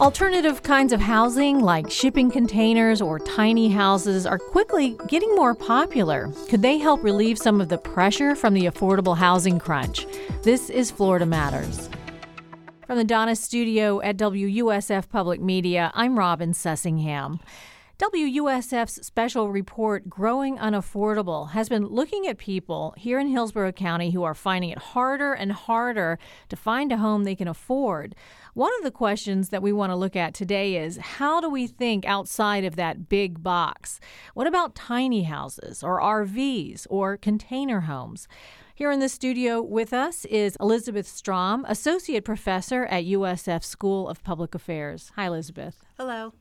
Alternative kinds of housing, like shipping containers or tiny houses, are quickly getting more popular. Could they help relieve some of the pressure from the affordable housing crunch? This is Florida Matters. From the Donna studio at WUSF Public Media, I'm Robin Sussingham. WUSF's special report, Growing Unaffordable, has been looking at people here in Hillsborough County who are finding it harder and harder to find a home they can afford. One of the questions that we want to look at today is how do we think outside of that big box? What about tiny houses or RVs or container homes? Here in the studio with us is Elizabeth Strom, Associate Professor at USF School of Public Affairs. Hi, Elizabeth. Hello.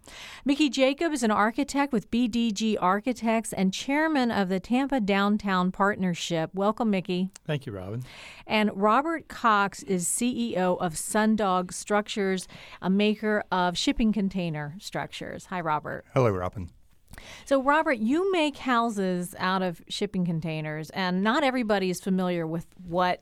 Mickey Jacob is an architect with BDG Architects and chairman of the Tampa Downtown Partnership. Welcome, Mickey. Thank you, Robin. And Robert Cox is CEO of Sundog Structures, a maker of shipping container structures. Hi, Robert. Hello, Robin. So, Robert, you make houses out of shipping containers, and not everybody is familiar with what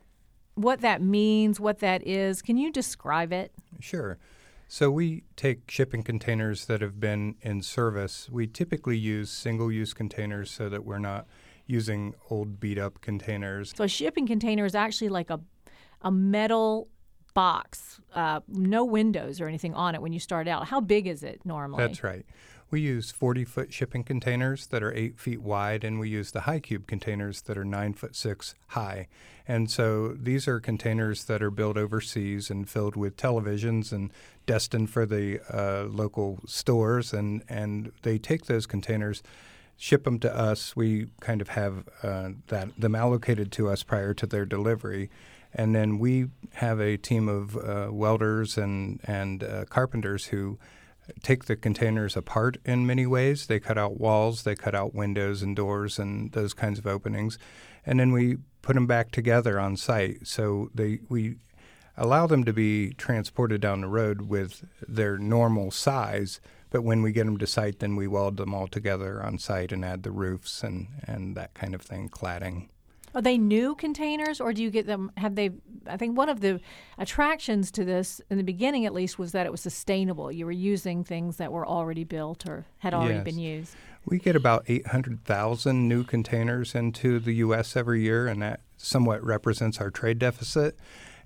what that means, what that is. Can you describe it? Sure. So we take shipping containers that have been in service. We typically use single-use containers so that we're not using old beat-up containers. So a shipping container is actually like a a metal box, uh, no windows or anything on it when you start out. How big is it normally? That's right. We use 40 foot shipping containers that are eight feet wide, and we use the high cube containers that are nine foot six high. And so these are containers that are built overseas and filled with televisions and destined for the uh, local stores. And, and they take those containers ship them to us. We kind of have uh, that them allocated to us prior to their delivery, and then we have a team of uh, welders and and uh, carpenters who take the containers apart in many ways. They cut out walls, they cut out windows and doors and those kinds of openings, and then we put them back together on site. So they we allow them to be transported down the road with their normal size. But when we get them to site, then we weld them all together on site and add the roofs and, and that kind of thing, cladding. Are they new containers, or do you get them? Have they? I think one of the attractions to this, in the beginning at least, was that it was sustainable. You were using things that were already built or had already Yes. been used. We get about 800,000 new containers into the U.S. every year, and that somewhat represents our trade deficit.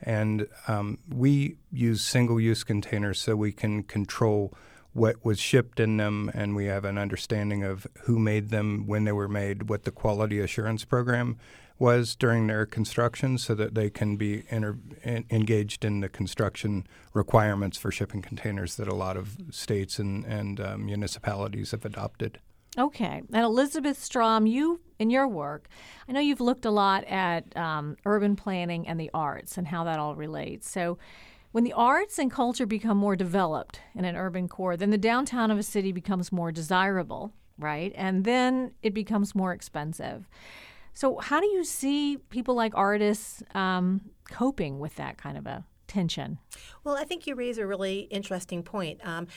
And um, we use single use containers so we can control what was shipped in them, and we have an understanding of who made them, when they were made, what the quality assurance program was during their construction, so that they can be inter- en- engaged in the construction requirements for shipping containers that a lot of states and, and uh, municipalities have adopted. Okay. And Elizabeth Strom, you in your work, I know you've looked a lot at um, urban planning and the arts and how that all relates. So, when the arts and culture become more developed in an urban core, then the downtown of a city becomes more desirable, right? And then it becomes more expensive. So, how do you see people like artists um, coping with that kind of a tension? Well, I think you raise a really interesting point. Um,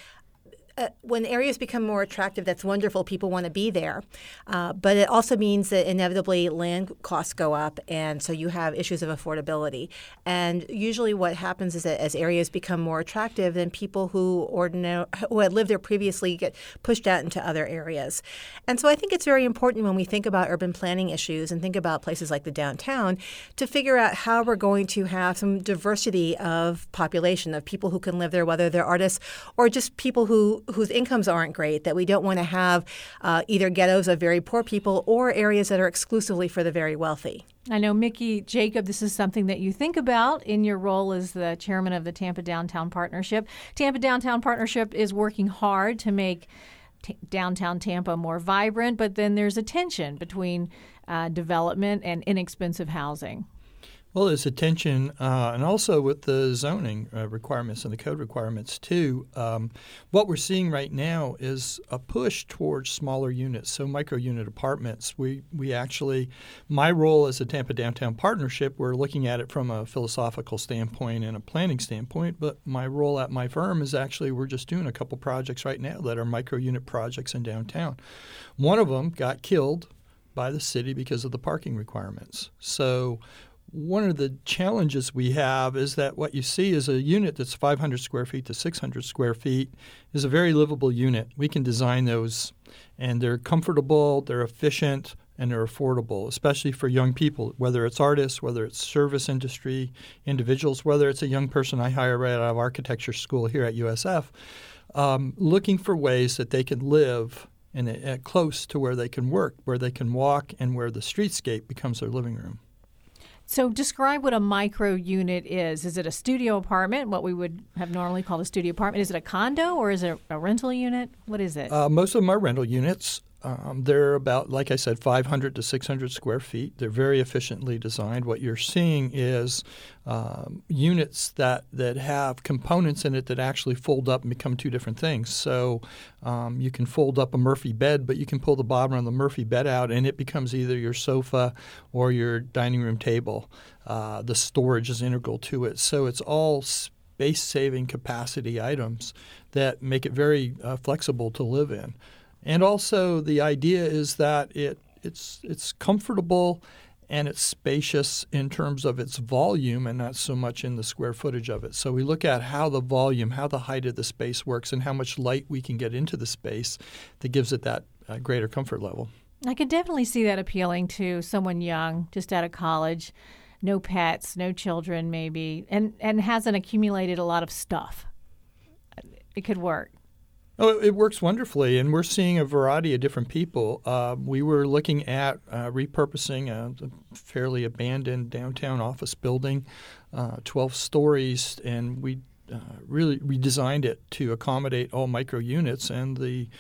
uh, when areas become more attractive, that's wonderful. People want to be there. Uh, but it also means that inevitably land costs go up, and so you have issues of affordability. And usually, what happens is that as areas become more attractive, then people who ordinary who had lived there previously get pushed out into other areas. And so, I think it's very important when we think about urban planning issues and think about places like the downtown to figure out how we're going to have some diversity of population of people who can live there, whether they're artists or just people who whose incomes aren't great. That we don't want to have uh, either ghettos of very poor people or areas that are exclusively for the very wealthy. I know, Mickey Jacob, this is something that you think about in your role as the chairman of the Tampa Downtown Partnership. Tampa Downtown Partnership is working hard to make t- downtown Tampa more vibrant, but then there's a tension between uh, development and inexpensive housing. Well, there's a tension, uh, and also with the zoning uh, requirements and the code requirements too. Um, what we're seeing right now is a push towards smaller units, so micro unit apartments. We we actually, my role as a Tampa Downtown Partnership, we're looking at it from a philosophical standpoint and a planning standpoint. But my role at my firm is actually we're just doing a couple projects right now that are micro unit projects in downtown. One of them got killed by the city because of the parking requirements. So one of the challenges we have is that what you see is a unit that's 500 square feet to 600 square feet is a very livable unit. We can design those, and they're comfortable, they're efficient, and they're affordable, especially for young people, whether it's artists, whether it's service industry individuals, whether it's a young person I hire right out of architecture school here at USF, um, looking for ways that they can live in a, close to where they can work, where they can walk, and where the streetscape becomes their living room. So, describe what a micro unit is. Is it a studio apartment, what we would have normally called a studio apartment? Is it a condo or is it a rental unit? What is it? Uh, most of are rental units. Um, they're about, like I said, 500 to 600 square feet. They're very efficiently designed. What you're seeing is um, units that, that have components in it that actually fold up and become two different things. So um, you can fold up a Murphy bed, but you can pull the bottom of the Murphy bed out, and it becomes either your sofa or your dining room table. Uh, the storage is integral to it. So it's all space saving capacity items that make it very uh, flexible to live in. And also the idea is that it it's it's comfortable and it's spacious in terms of its volume and not so much in the square footage of it. So we look at how the volume, how the height of the space works, and how much light we can get into the space that gives it that uh, greater comfort level. I could definitely see that appealing to someone young, just out of college, no pets, no children, maybe, and and hasn't accumulated a lot of stuff. It could work. Oh, it works wonderfully, and we're seeing a variety of different people. Uh, we were looking at uh, repurposing a, fairly abandoned downtown office building, uh, 12 stories, and we uh, really redesigned it to accommodate all micro units. And the,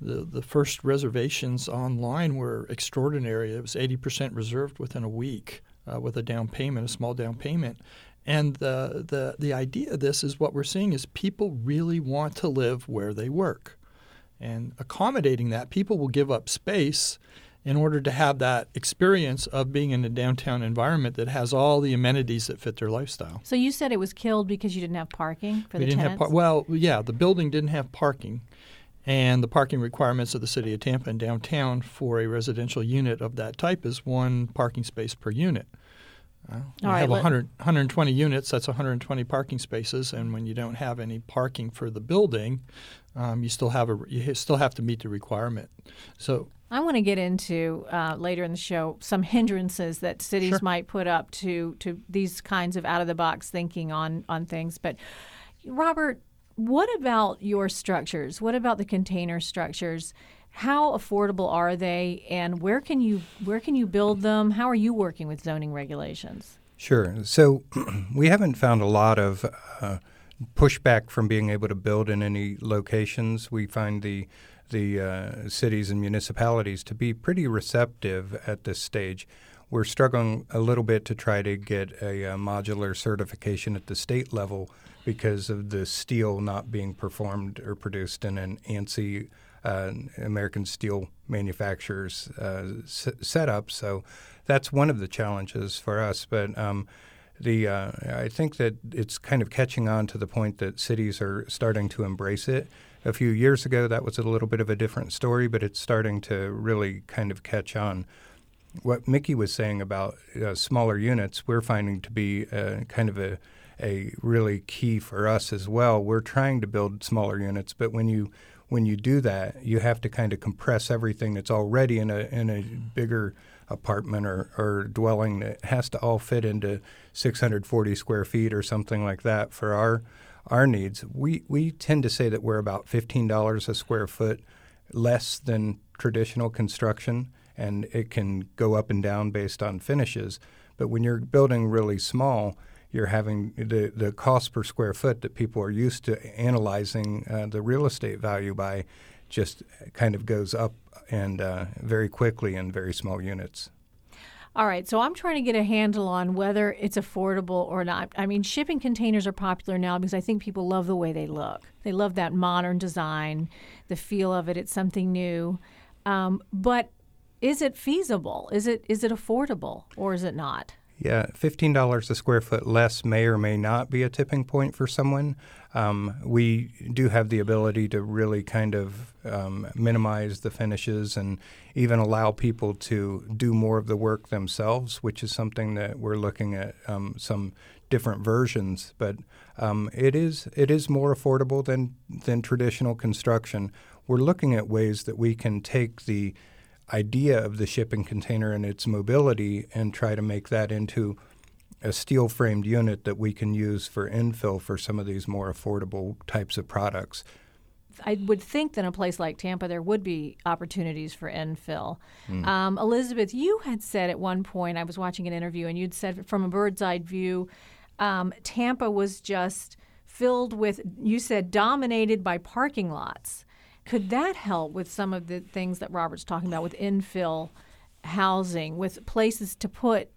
the the first reservations online were extraordinary. It was 80% reserved within a week uh, with a down payment, a small down payment. And the, the, the idea of this is what we're seeing is people really want to live where they work. And accommodating that, people will give up space in order to have that experience of being in a downtown environment that has all the amenities that fit their lifestyle. So you said it was killed because you didn't have parking for we the didn't tenants? Have par- well, yeah, the building didn't have parking. And the parking requirements of the city of Tampa and downtown for a residential unit of that type is one parking space per unit. Well, you have 100, 120 units, that's 120 parking spaces, and when you don't have any parking for the building, um, you still have a you still have to meet the requirement. So I want to get into uh, later in the show some hindrances that cities Sure. might put up to to these kinds of out of the box thinking on on things. But Robert, what about your structures? What about the container structures? How affordable are they, and where can you where can you build them? How are you working with zoning regulations? Sure. So we haven't found a lot of uh, pushback from being able to build in any locations. We find the the uh, cities and municipalities to be pretty receptive at this stage. We're struggling a little bit to try to get a, uh modular certification at the state level because of the steel not being performed or produced in an ANSI uh, American Steel Manufacturers uh, s- setup. So that's one of the challenges for us. But um, the uh, I think that it's kind of catching on to the point that cities are starting to embrace it. A few years ago, that was a little bit of a different story, but it's starting to really kind of catch on. What Mickey was saying about uh, smaller units, we're finding to be uh, kind of a a really key for us as well. We're trying to build smaller units, but when you when you do that, you have to kind of compress everything that's already in a in a bigger apartment or, or dwelling that has to all fit into 640 square feet or something like that for our our needs. We we tend to say that we're about fifteen dollars a square foot less than traditional construction, and it can go up and down based on finishes. But when you're building really small, you're having the, the cost per square foot that people are used to analyzing uh, the real estate value by just kind of goes up and uh, very quickly in very small units. All right, so I'm trying to get a handle on whether it's affordable or not. I mean, shipping containers are popular now because I think people love the way they look. They love that modern design, the feel of it. It's something new. Um, but is it feasible? Is it is it affordable or is it not? Yeah, fifteen dollars a square foot less may or may not be a tipping point for someone. Um, we do have the ability to really kind of um, minimize the finishes and even allow people to do more of the work themselves, which is something that we're looking at um, some different versions. But um, it is it is more affordable than than traditional construction. We're looking at ways that we can take the idea of the shipping container and its mobility and try to make that into a steel framed unit that we can use for infill for some of these more affordable types of products. I would think that in a place like Tampa, there would be opportunities for infill. Mm. Um, Elizabeth, you had said at one point, I was watching an interview, and you'd said from a bird's eye view, um, Tampa was just filled with, you said, dominated by parking lots. Could that help with some of the things that Robert's talking about with infill housing, with places to put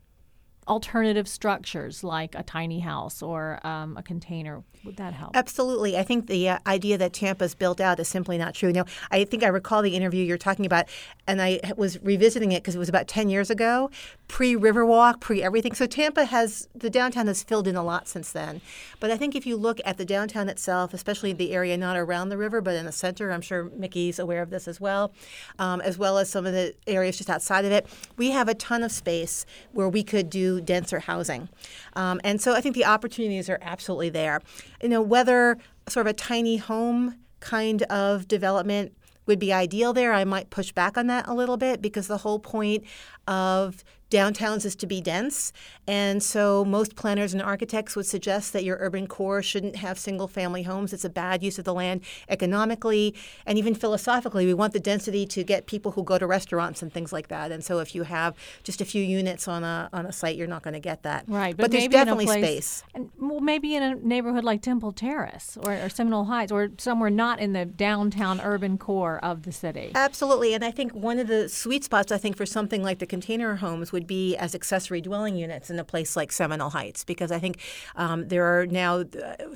alternative structures like a tiny house or um, a container would that help? Absolutely. I think the uh, idea that Tampa's built out is simply not true. Now, I think I recall the interview you're talking about, and I was revisiting it because it was about 10 years ago, pre Riverwalk, pre everything. So Tampa has, the downtown has filled in a lot since then. But I think if you look at the downtown itself, especially the area not around the river, but in the center, I'm sure Mickey's aware of this as well, um, as well as some of the areas just outside of it, we have a ton of space where we could do denser housing. Um, and so I think the opportunities are absolutely there you know, whether sort of a tiny home kind of development would be ideal there. I might push back on that a little bit because the whole point of downtowns is to be dense. And so most planners and architects would suggest that your urban core shouldn't have single family homes. It's a bad use of the land economically and even philosophically. We want the density to get people who go to restaurants and things like that. And so if you have just a few units on a on a site, you're not going to get that. Right. But, but there's definitely place, space. And well, maybe in a neighborhood like Temple Terrace or, or Seminole Heights or somewhere not in the downtown urban core of the city. Absolutely. And I think one of the sweet spots I think for something like the container homes would be as accessory dwelling units in a place like Seminole Heights, because I think um, there are now uh,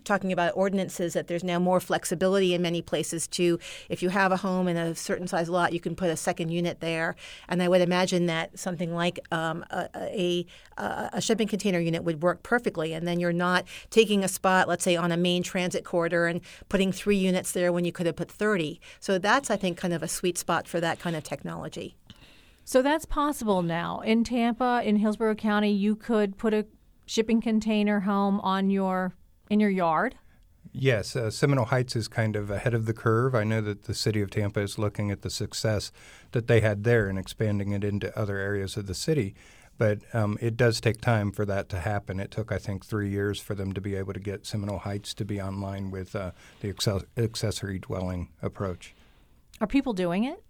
talking about ordinances that there's now more flexibility in many places to if you have a home in a certain size lot, you can put a second unit there. And I would imagine that something like um, a, a, a shipping container unit would work perfectly, and then you're not taking a spot, let's say, on a main transit corridor and putting three units there when you could have put 30. So that's, I think, kind of a sweet spot for that kind of technology. So that's possible now. In Tampa, in Hillsborough County, you could put a shipping container home on your in your yard. Yes, uh, Seminole Heights is kind of ahead of the curve. I know that the city of Tampa is looking at the success that they had there and expanding it into other areas of the city. But um, it does take time for that to happen. It took, I think, three years for them to be able to get Seminole Heights to be online with uh, the accessory dwelling approach. Are people doing it?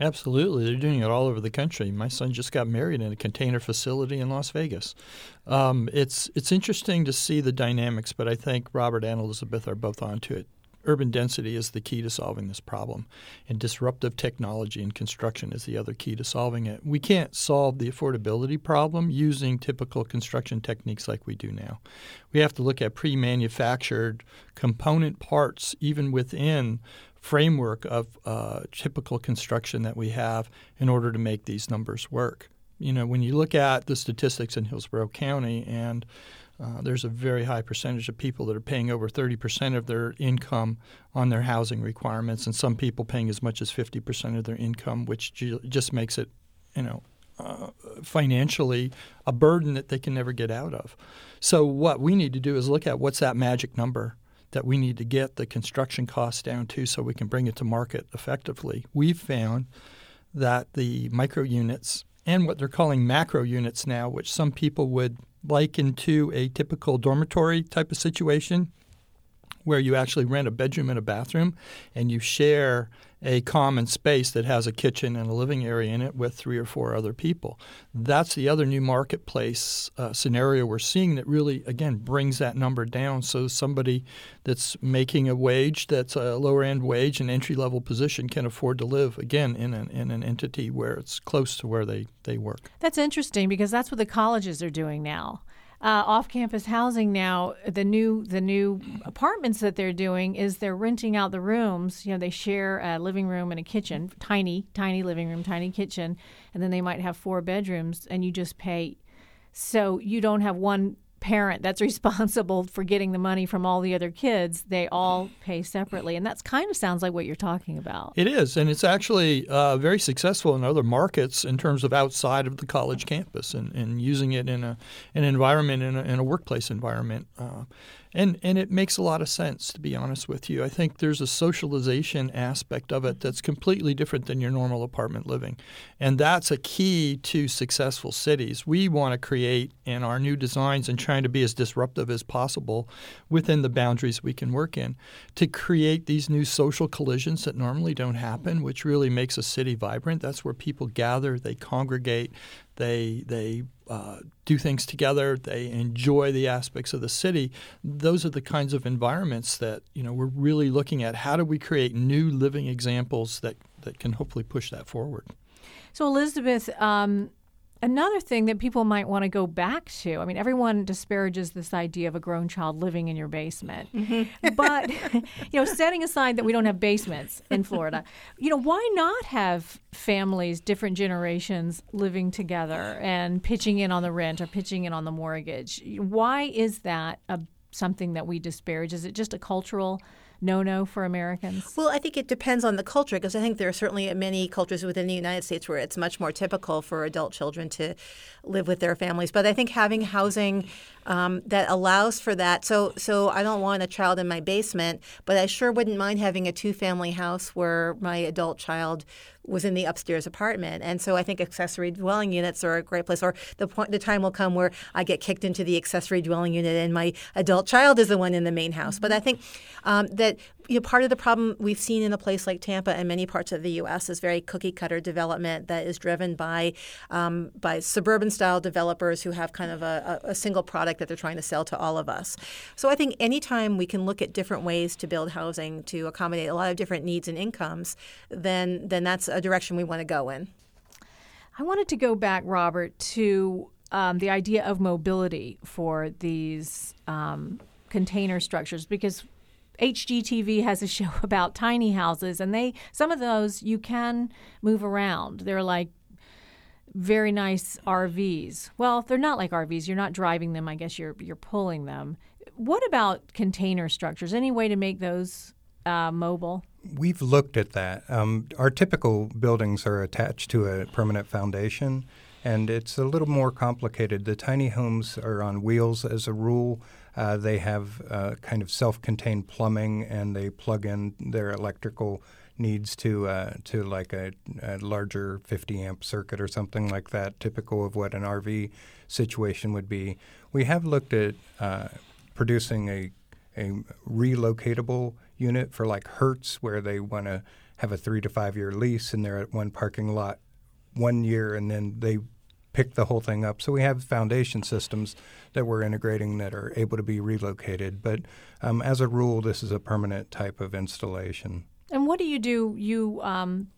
Absolutely, they're doing it all over the country. My son just got married in a container facility in Las Vegas. Um, it's it's interesting to see the dynamics, but I think Robert and Elizabeth are both onto it. Urban density is the key to solving this problem, and disruptive technology and construction is the other key to solving it. We can't solve the affordability problem using typical construction techniques like we do now. We have to look at pre manufactured component parts, even within framework of uh, typical construction that we have in order to make these numbers work. You know, when you look at the statistics in Hillsborough County, and uh, there's a very high percentage of people that are paying over 30% of their income on their housing requirements, and some people paying as much as 50% of their income, which just makes it, you know, uh, financially a burden that they can never get out of. So what we need to do is look at what's that magic number that we need to get the construction costs down to so we can bring it to market effectively. We've found that the micro units and what they're calling macro units now, which some people would liken to a typical dormitory type of situation, where you actually rent a bedroom and a bathroom and you share a common space that has a kitchen and a living area in it with three or four other people. That's the other new marketplace uh, scenario we're seeing that really, again, brings that number down. So somebody that's making a wage that's a lower end wage, an entry level position, can afford to live, again, in an, in an entity where it's close to where they, they work. That's interesting because that's what the colleges are doing now uh, off-campus housing now, the new the new apartments that they're doing is they're renting out the rooms. You know, they share a living room and a kitchen, tiny, tiny living room, tiny kitchen, and then they might have four bedrooms, and you just pay So you don't have one parent that's responsible for getting the money from all the other kids. They all pay separately. And that's kind of sounds like what you're talking about. It is. And it's actually uh, very successful in other markets in terms of outside of the college campus and, and using it in a, an environment, in a, in a workplace environment. Uh, and and it makes a lot of sense to be honest with you. I think there's a socialization aspect of it that's completely different than your normal apartment living, and that's a key to successful cities. We want to create in our new designs and trying to be as disruptive as possible within the boundaries we can work in to create these new social collisions that normally don't happen, which really makes a city vibrant. That's where people gather, they congregate, they they uh, do things together. They enjoy the aspects of the city. Those are the kinds of environments that you know we're really looking at. How do we create new living examples that that can hopefully push that forward? So Elizabeth, um, Another thing that people might want to go back to, I mean, everyone disparages this idea of a grown child living in your basement. Mm-hmm. but, you know, setting aside that we don't have basements in Florida, you know, why not have families, different generations living together and pitching in on the rent or pitching in on the mortgage? Why is that a, something that we disparage? Is it just a cultural no no for Americans? Well, I think it depends on the culture because I think there are certainly many cultures within the United States where it's much more typical for adult children to live with their families. But I think having housing um, that allows for that. So, so I don't want a child in my basement, but I sure wouldn't mind having a two-family house where my adult child was in the upstairs apartment. And so I think accessory dwelling units are a great place. Or the point, the time will come where I get kicked into the accessory dwelling unit and my adult child is the one in the main house. But I think um, that you know, part of the problem we've seen in a place like Tampa and many parts of the U.S. is very cookie cutter development that is driven by um, by suburban style developers who have kind of a, a, single product that they're trying to sell to all of us. So I think anytime we can look at different ways to build housing to accommodate a lot of different needs and incomes, then then that's a direction we want to go in. I wanted to go back, Robert, to um, the idea of mobility for these um, container structures because HGTV has a show about tiny houses, and they some of those you can move around. They're like very nice RVs. Well, they're not like RVs. You're not driving them. I guess you're you're pulling them. What about container structures? Any way to make those uh, mobile? We've looked at that. Um, our typical buildings are attached to a permanent foundation, and it's a little more complicated. The tiny homes are on wheels as a rule. Uh, they have uh, kind of self-contained plumbing, and they plug in their electrical needs to uh, to like a, a, larger 50 amp circuit or something like that, typical of what an RV situation would be. We have looked at uh, producing a a relocatable unit for like Hertz, where they want to have a three to five year lease, and they're at one parking lot one year, and then they pick the whole thing up. So we have foundation systems that we're integrating that are able to be relocated. But um, as a rule, this is a permanent type of installation. And what do you do? You um,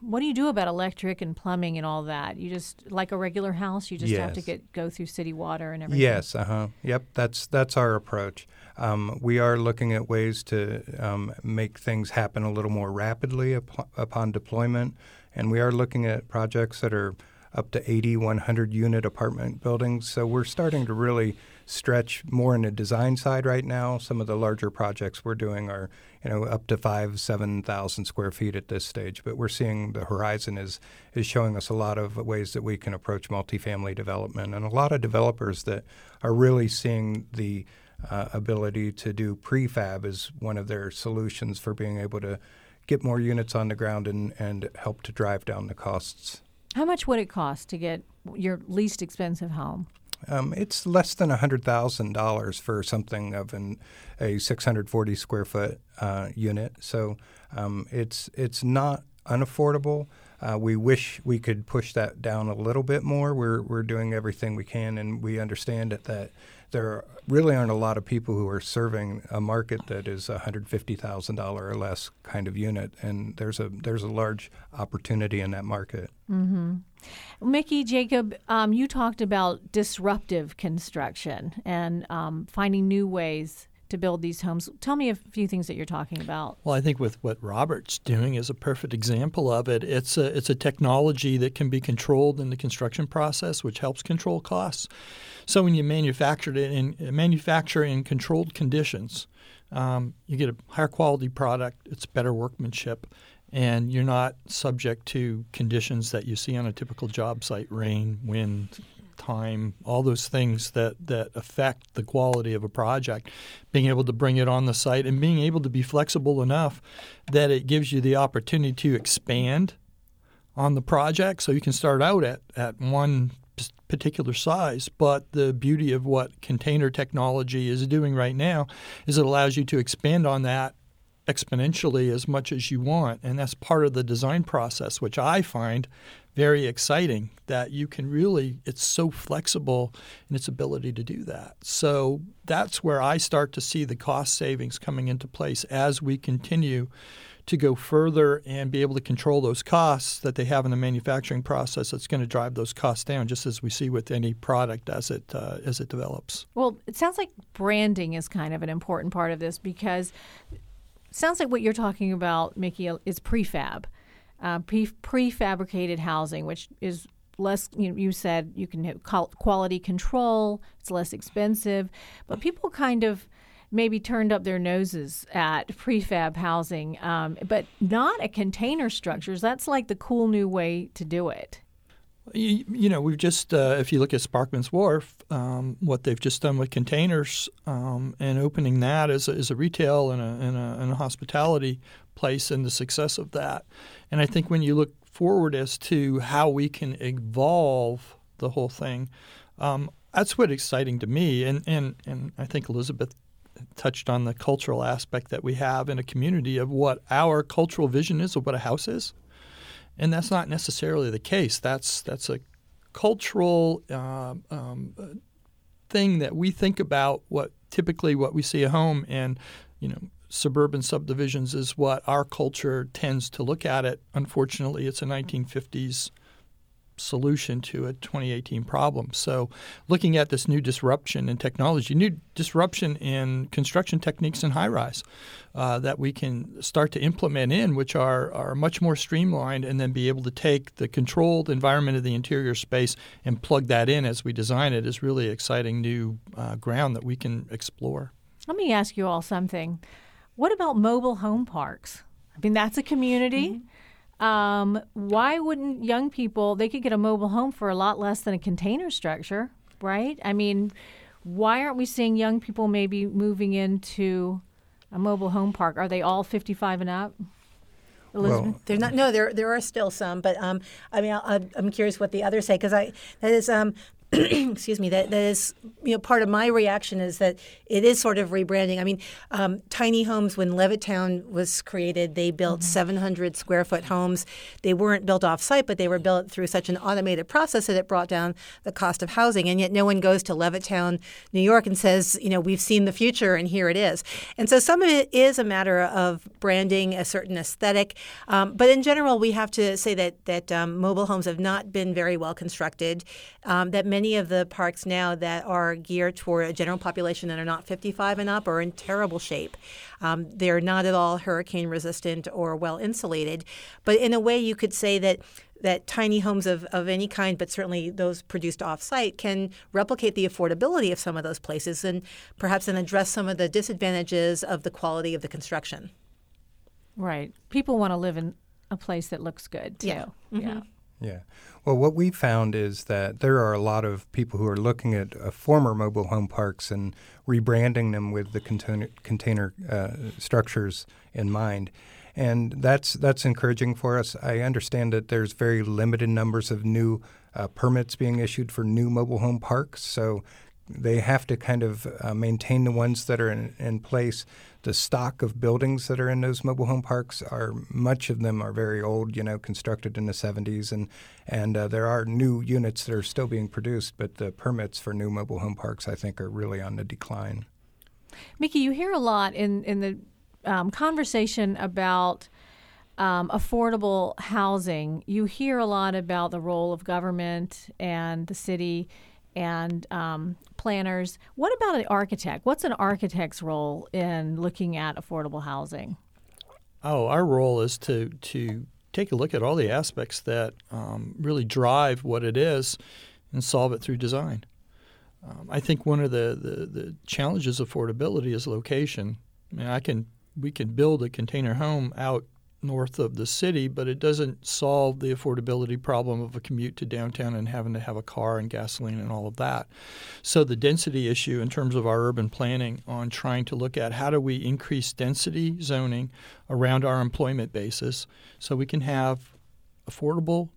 what do you do about electric and plumbing and all that? You just like a regular house. You just yes. have to get go through city water and everything. Yes. Uh huh. Yep. That's that's our approach. Um, we are looking at ways to um, make things happen a little more rapidly up, upon deployment, and we are looking at projects that are up to 80, 100 unit apartment buildings. So we're starting to really stretch more in the design side right now. Some of the larger projects we're doing are, you know, up to five, seven thousand square feet at this stage. But we're seeing the horizon is is showing us a lot of ways that we can approach multifamily development, and a lot of developers that are really seeing the uh, ability to do prefab as one of their solutions for being able to get more units on the ground and, and help to drive down the costs. How much would it cost to get your least expensive home? Um, it's less than $100,000 for something of an, a 640 square foot uh, unit. So um, it's, it's not unaffordable. Uh, we wish we could push that down a little bit more. We're, we're doing everything we can, and we understand that, that there really aren't a lot of people who are serving a market that is $150,000 or less kind of unit, and there's a there's a large opportunity in that market. Mm-hmm. Mickey Jacob, um, you talked about disruptive construction and um, finding new ways to build these homes. Tell me a few things that you're talking about. Well, I think with what Robert's doing is a perfect example of it. It's a it's a technology that can be controlled in the construction process, which helps control costs. So when you manufacture it in manufacture in controlled conditions, um, you get a higher quality product. It's better workmanship, and you're not subject to conditions that you see on a typical job site: rain, wind, time, all those things that, that affect the quality of a project, being able to bring it on the site and being able to be flexible enough that it gives you the opportunity to expand on the project. So you can start out at, at one particular size. But the beauty of what container technology is doing right now is it allows you to expand on that exponentially as much as you want. And that's part of the design process, which I find very exciting that you can really, it's so flexible in its ability to do that. So that's where I start to see the cost savings coming into place as we continue to go further and be able to control those costs that they have in the manufacturing process that's going to drive those costs down just as we see with any product as it uh, as it develops well it sounds like branding is kind of an important part of this because sounds like what you're talking about mickey is prefab uh, pre- prefabricated housing, which is less you, know, you said you can have quality control it's less expensive but people kind of maybe turned up their noses at prefab housing um, but not at container structures. That's like the cool new way to do it you, you know, we've just, uh, if you look at Sparkman's Wharf, um, what they've just done with containers um, and opening that as a, as a retail and a, and a, and a hospitality place and the success of that. And I think when you look forward as to how we can evolve the whole thing, um, that's what's exciting to me. And, and, and I think Elizabeth touched on the cultural aspect that we have in a community of what our cultural vision is of what a house is. And that's not necessarily the case. That's, that's a cultural uh, um, thing that we think about what typically what we see at home and you know suburban subdivisions is what our culture tends to look at it. Unfortunately, it's a 1950s solution to a 2018 problem. So, looking at this new disruption in technology, new disruption in construction techniques in high rise uh, that we can start to implement in, which are, are much more streamlined, and then be able to take the controlled environment of the interior space and plug that in as we design it, is really exciting new uh, ground that we can explore. Let me ask you all something. What about mobile home parks? I mean, that's a community. Mm-hmm. Um, why wouldn't young people, they could get a mobile home for a lot less than a container structure, right? I mean, why aren't we seeing young people maybe moving into a mobile home park? Are they all 55 and up? Elizabeth? Well, There's not. No, there there are still some, but um, I mean, I, am curious what the others say because I that is um, excuse me, that, that is, you know, part of my reaction is that it is sort of rebranding. I mean, um, tiny homes, when Levittown was created, they built mm-hmm. 700 square foot homes. They weren't built off site, but they were built through such an automated process that it brought down the cost of housing. And yet no one goes to Levittown, New York and says, you know, we've seen the future and here it is. And so some of it is a matter of branding, a certain aesthetic. Um, but in general, we have to say that, that um, mobile homes have not been very well constructed, um, that many many of the parks now that are geared toward a general population that are not 55 and up are in terrible shape. Um, they're not at all hurricane resistant or well insulated. But in a way, you could say that that tiny homes of, of any kind, but certainly those produced off site, can replicate the affordability of some of those places and perhaps then address some of the disadvantages of the quality of the construction. Right. People want to live in a place that looks good too. Yeah. Mm-hmm. yeah. Yeah. Well, what we found is that there are a lot of people who are looking at uh, former mobile home parks and rebranding them with the container, container uh, structures in mind. And that's that's encouraging for us. I understand that there's very limited numbers of new uh, permits being issued for new mobile home parks. So they have to kind of uh, maintain the ones that are in, in, place. The stock of buildings that are in those mobile home parks are much of them are very old, you know, constructed in the 70s, and and uh, there are new units that are still being produced, but the permits for new mobile home parks, I think, are really on the decline. Mickey, you hear a lot in in the um, conversation about. Um, affordable housing, you hear a lot about the role of government and the city and um, planners. What about an architect? What's an architect's role in looking at affordable housing? Oh, our role is to to take a look at all the aspects that um, really drive what it is and solve it through design. Um, I think one of the, the, the, challenges affordability is location. I mean, I can we can build a container home out north of the city, but it doesn't solve the affordability problem of a commute to downtown and having to have a car and gasoline and all of that. So the density issue in terms of our urban planning on trying to look at how do we increase density zoning around our employment basis so we can have affordable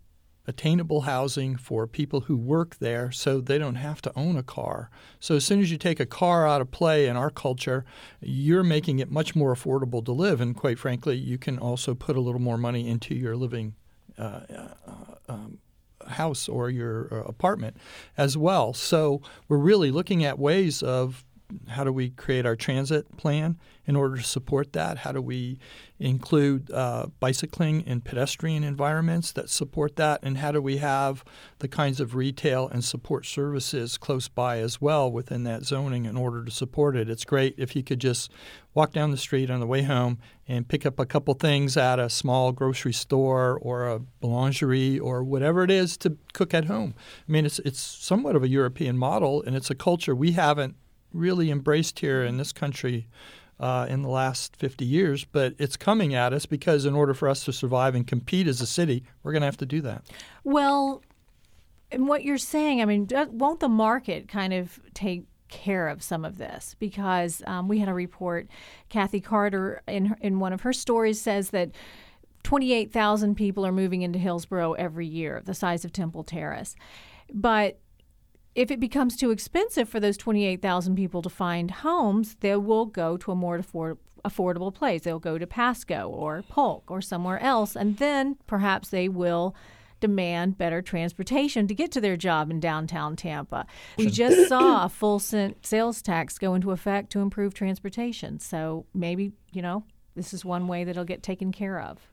attainable housing for people who work there so they don't have to own a car. So as soon as you take a car out of play in our culture, you're making it much more affordable to live. And quite frankly, you can also put a little more money into your living uh, uh, um, house or your uh, apartment as well. So we're really looking at ways of how do we create our transit plan in order to support that? How do we include uh, bicycling and pedestrian environments that support that? And how do we have the kinds of retail and support services close by as well within that zoning in order to support it? It's great if you could just walk down the street on the way home and pick up a couple things at a small grocery store or a boulangerie or whatever it is to cook at home. I mean, it's, it's somewhat of a European model, and it's a culture we haven't really embraced here in this country uh, in the last 50 years, but it's coming at us because in order for us to survive and compete as a city, we're going to have to do that. Well, and what you're saying, I mean, won't the market kind of take care of some of this? Because um, we had a report, Cathy Carter, in in one of her stories, says that. 28,000 people are moving into Hillsborough every year, the size of Temple Terrace. But if it becomes too expensive for those 28,000 people to find homes, they will go to a more afford- affordable place. They'll go to Pasco or Polk or somewhere else, and then perhaps they will demand better transportation to get to their job in downtown Tampa. We just saw a full cent sales tax go into effect to improve transportation. So maybe, you know, this is one way that it'll get taken care of.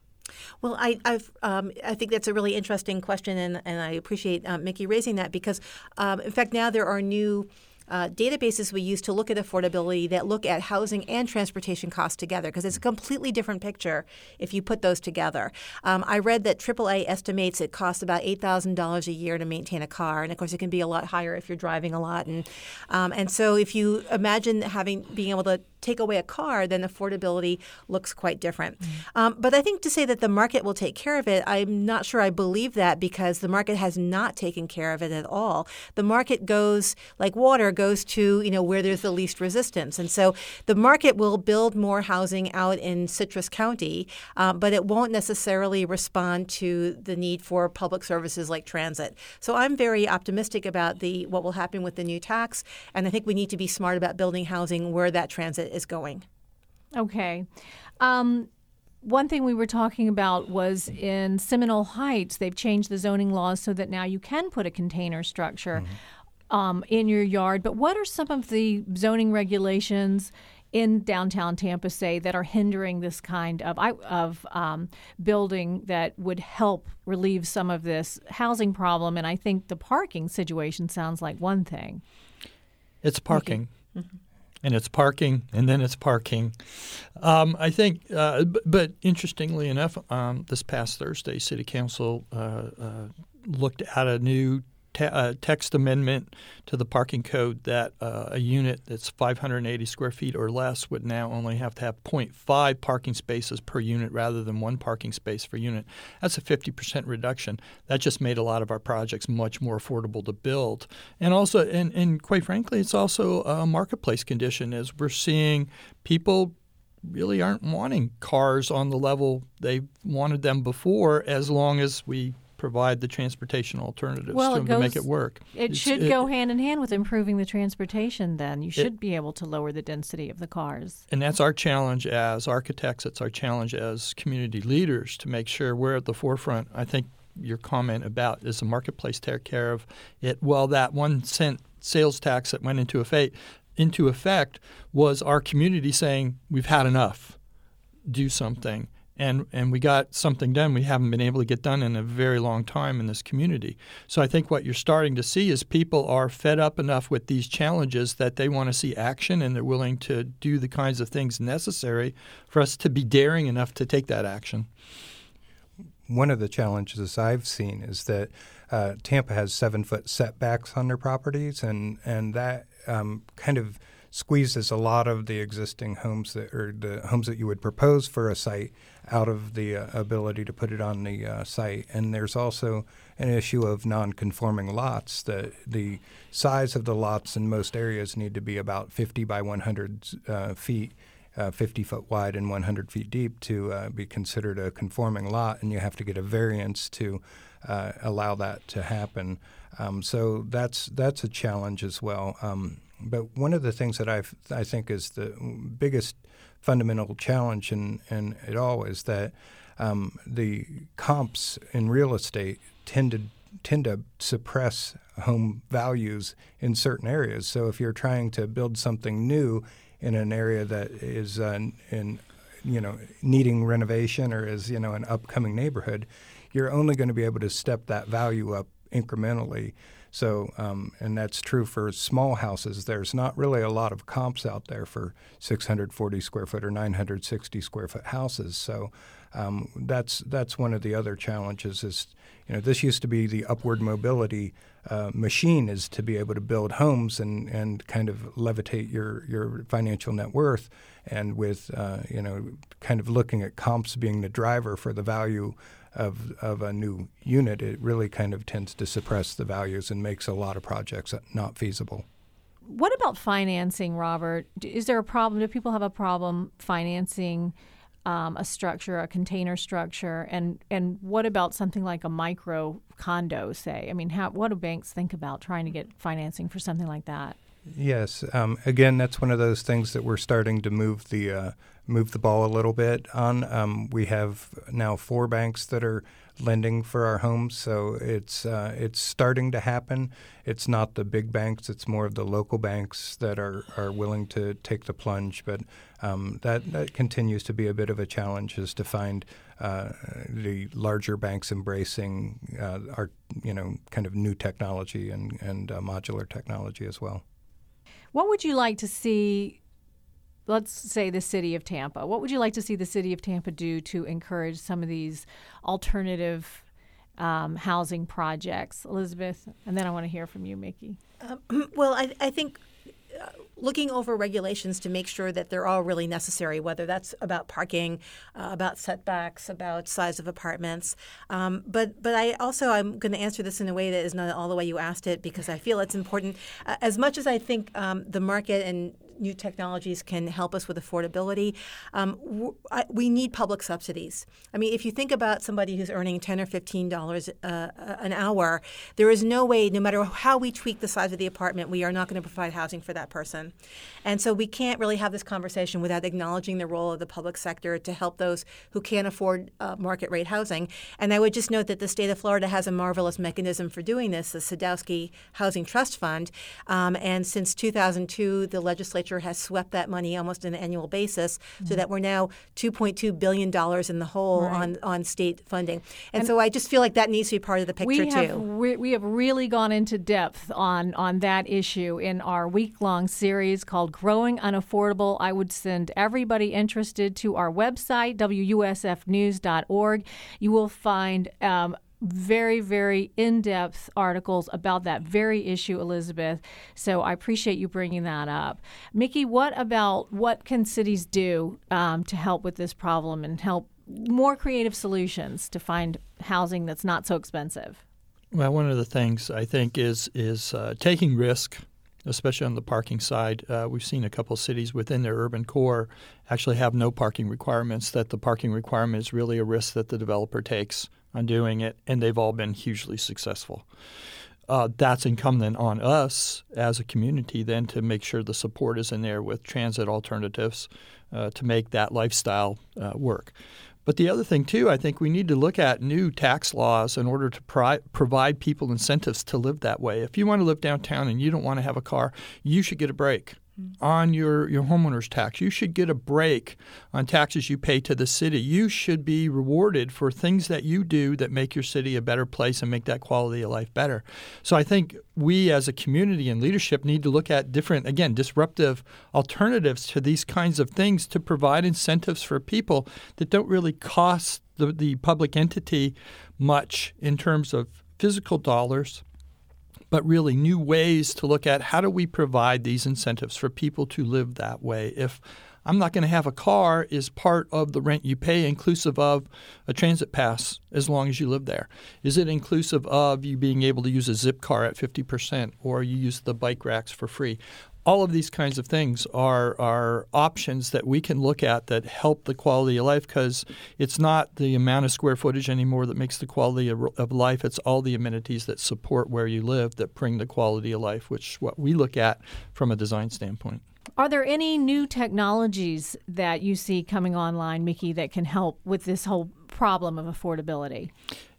Well, I um, i think that's a really interesting question, and, and I appreciate uh, Mickey raising that because, um, in fact, now there are new uh, databases we use to look at affordability that look at housing and transportation costs together because it's a completely different picture if you put those together. Um, I read that AAA estimates it costs about eight thousand dollars a year to maintain a car, and of course it can be a lot higher if you're driving a lot. And um, and so if you imagine having being able to take away a car, then affordability looks quite different. Mm-hmm. Um, but I think to say that the market will take care of it, I'm not sure I believe that because the market has not taken care of it at all. The market goes like water goes to you know where there's the least resistance, and so the market will build more housing out in Citrus County, uh, but it won't necessarily respond to the need for public services like transit. So I'm very optimistic about the what will happen with the new tax, and I think we need to be smart about building housing where that transit is going. Okay. Um, one thing we were talking about was in Seminole Heights, they've changed the zoning laws so that now you can put a container structure. Mm-hmm um, in your yard. But what are some of the zoning regulations in downtown Tampa say that are hindering this kind of of um, building that would help relieve some of this housing problem? And I think the parking situation sounds like one thing. It's parking. Mm-hmm. And it's parking, and then it's parking. Um, I think, uh, b- but interestingly enough, um, this past Thursday, City Council uh, uh, looked at a new te- uh, text amendment to the parking code that uh, a unit that's 580 square feet or less would now only have to have 0.5 parking spaces per unit rather than one parking space per unit. That's a 50% reduction. That just made a lot of our projects much more affordable to build. And also, and, and quite frankly, it's also a marketplace condition as we're seeing people really aren't wanting cars on the level they wanted them before as long as we provide the transportation alternatives well, to, goes, to make it work. It it's, should it, go hand in hand with improving the transportation. Then you should it, be able to lower the density of the cars. And that's our challenge as architects. It's our challenge as community leaders to make sure we're at the forefront. I think your comment about is the marketplace take care of it? Well, that one cent sales tax that went into effect into effect was our community saying we've had enough. Do something and and we got something done we haven't been able to get done in a very long time in this community. So I think what you're starting to see is people are fed up enough with these challenges that they want to see action and they're willing to do the kinds of things necessary for us to be daring enough to take that action. One of the challenges I've seen is that uh, Tampa has seven foot setbacks on their properties, and and that um, kind of squeezes a lot of the existing homes that or the homes that you would propose for a site out of the uh, ability to put it on the uh, site. And there's also an issue of non-conforming lots. The the size of the lots in most areas need to be about 50 by 100 uh, feet. Uh, 50 foot wide and 100 feet deep to uh, be considered a conforming lot, and you have to get a variance to uh, allow that to happen. Um, so that's that's a challenge as well. Um, but one of the things that I I think is the biggest fundamental challenge in, in it all is that um, the comps in real estate tend to tend to suppress home values in certain areas. So if you're trying to build something new in an area that is uh, in you know needing renovation or is you know an upcoming neighborhood, you're only going to be able to step that value up incrementally. So, um, and that's true for small houses. There's not really a lot of comps out there for 640 square foot or 960 square foot houses. So, um, that's that's one of the other challenges. Is you know this used to be the upward mobility uh, machine is to be able to build homes and, and kind of levitate your your financial net worth, and with uh, you know kind of looking at comps being the driver for the value of, of a new unit, it really kind of tends to suppress the values and makes a lot of projects not feasible. What about financing, Robert? Is there a problem? Do people have a problem financing um, a structure, a container structure, and and what about something like a micro condo? Say, I mean, how, what do banks think about trying to get financing for something like that? Yes. Um, again, that's one of those things that we're starting to move the uh, move the ball a little bit on. Um, we have now four banks that are lending for our homes, so it's uh, it's starting to happen. It's not the big banks; it's more of the local banks that are, are willing to take the plunge. But um, that that continues to be a bit of a challenge, is to find uh, the larger banks embracing uh, our you know kind of new technology and and uh, modular technology as well. What would you like to see? Let's say the city of Tampa. What would you like to see the city of Tampa do to encourage some of these alternative um, housing projects, Elizabeth? And then I want to hear from you, Mickey. Um, well, I, I think uh, looking over regulations to make sure that they're all really necessary, whether that's about parking, uh, about setbacks, about size of apartments. Um, but but I also I'm going to answer this in a way that is not all the way you asked it because I feel it's important. Uh, as much as I think um, the market and new technologies can help us with affordability. Um, we need public subsidies. I mean, if you think about somebody who's earning ten or fifteen dollars uh, an hour, there is no way, no matter how we tweak the size of the apartment, we are not going to provide housing for that person. And so we can't really have this conversation without acknowledging the role of the public sector to help those who can't afford uh, market rate housing. And I would just note that the state of Florida has a marvelous mechanism for doing this, the Sadowski Housing Trust Fund. Um, and since 2002, the legislature legislature has swept that money almost on an annual basis, mm-hmm. so that we're now 2.2 billion dollars in the hole right. on on state funding. And, and, so I just feel like that needs to be part of the picture we have, too. We, we have really gone into depth on on that issue in our week long series called "Growing Unaffordable." I would send everybody interested to our website wusfnews.org. You will find um, very, very in depth articles about that very issue, Elizabeth. So I appreciate you bringing that up. Mickey, what about what can cities do um, to help with this problem and help more creative solutions to find housing that's not so expensive? Well, one of the things I think is is uh, taking risk, especially on the parking side. Uh, we've seen a couple cities within their urban core actually have no parking requirements. That the parking requirement is really a risk that the developer takes on doing it, and they've all been hugely successful. Uh, that's incumbent on us as a community then to make sure the support is in there with transit alternatives uh, to make that lifestyle uh, work. But the other thing, too, I think we need to look at new tax laws in order to pri- provide people incentives to live that way. If you want to live downtown and you don't want to have a car, you should get a break on your, your homeowner's tax. You should get a break on taxes you pay to the city. You should be rewarded for things that you do that make your city a better place and make that quality of life better. So I think we as a community and leadership need to look at different, again, disruptive alternatives to these kinds of things to provide incentives for people that don't really cost the, the public entity much in terms of physical dollars but really new ways to look at how do we provide these incentives for people to live that way. If I'm not going to have a car is part of the rent you pay, inclusive of a transit pass as long as you live there. Is it inclusive of you being able to use a Zipcar at 50% or you use the bike racks for free? All of these kinds of things are are options that we can look at that help the quality of life because it's not the amount of square footage anymore that makes the quality of, of, life. It's all the amenities that support where you live that bring the quality of life which is what we look at from a design standpoint. Are there any new technologies that you see coming online mickey that can help with this whole problem of affordability?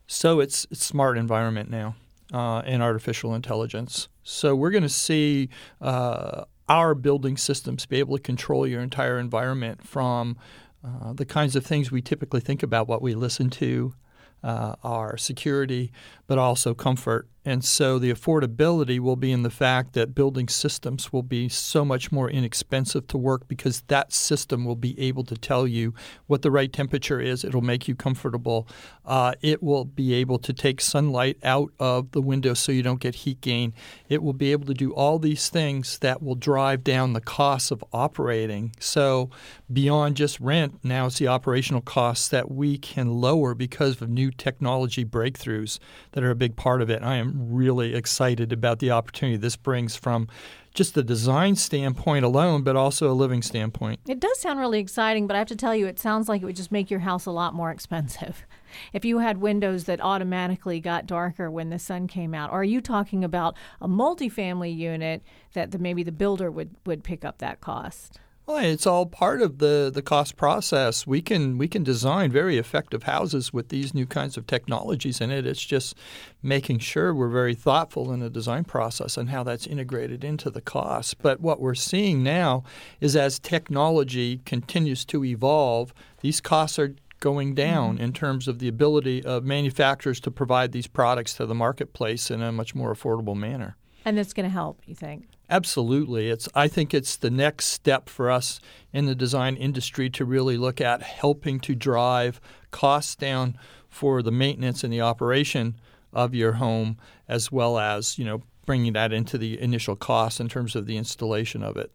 So it's, it's smart environment now uh, and artificial intelligence. So we're going to see uh, our building systems be able to control your entire environment from uh, the kinds of things we typically think about, what we listen to, uh, our security, but also comfort and so the affordability will be in the fact that building systems will be so much more inexpensive to work because that system will be able to tell you what the right temperature is. It'll make you comfortable. Uh, it will be able to take sunlight out of the window so you don't get heat gain. It will be able to do all these things that will drive down the costs of operating. So beyond just rent, now it's the operational costs that we can lower because of new technology breakthroughs that are a big part of it. I am really excited about the opportunity this brings from just the design standpoint alone, but also a living standpoint. It does sound really exciting, but I have to tell you, it sounds like it would just make your house a lot more expensive. If you had windows that automatically got darker when the sun came out, or are you talking about a multifamily unit that the, maybe the builder would, would pick up that cost? Well, it's all part of the, the cost process. We can we can design very effective houses with these new kinds of technologies in it. It's just making sure we're very thoughtful in the design process and how that's integrated into the cost. But what we're seeing now is as technology continues to evolve, these costs are going down mm-hmm. in terms of the ability of manufacturers to provide these products to the marketplace in a much more affordable manner. And that's going to help, you think? Absolutely. It's I think it's the next step for us in the design industry to really look at helping to drive costs down for the maintenance and the operation of your home as well as, you know, bringing that into the initial cost in terms of the installation of it.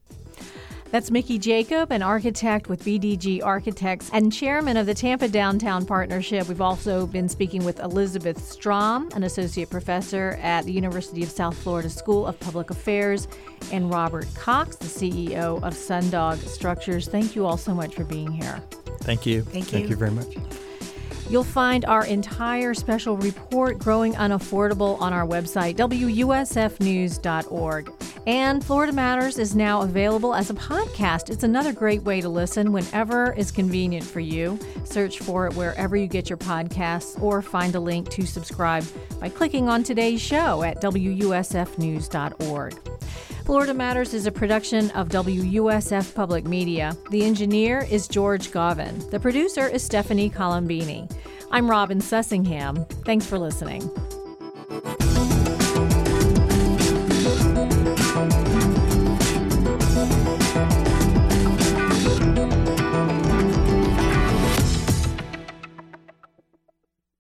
That's Mickey Jacob, an architect with BDG Architects and chairman of the Tampa Downtown Partnership. We've also been speaking with Elizabeth Strom, an associate professor at the University of South Florida School of Public Affairs, and Robert Cox, the CEO of Sundog Structures. Thank you all so much for being here. Thank you. Thank you. Thank you very much. You'll find our entire special report, Growing Unaffordable, on our website, WUSFnews.org. And Florida Matters is now available as a podcast. It's another great way to listen whenever is convenient for you. Search for it wherever you get your podcasts or find a link to subscribe by clicking on today's show at WUSFnews.org. Florida Matters is a production of WUSF Public Media. The engineer is George Govin. The producer is Stephanie Colombini. I'm Robin Sussingham. Thanks for listening.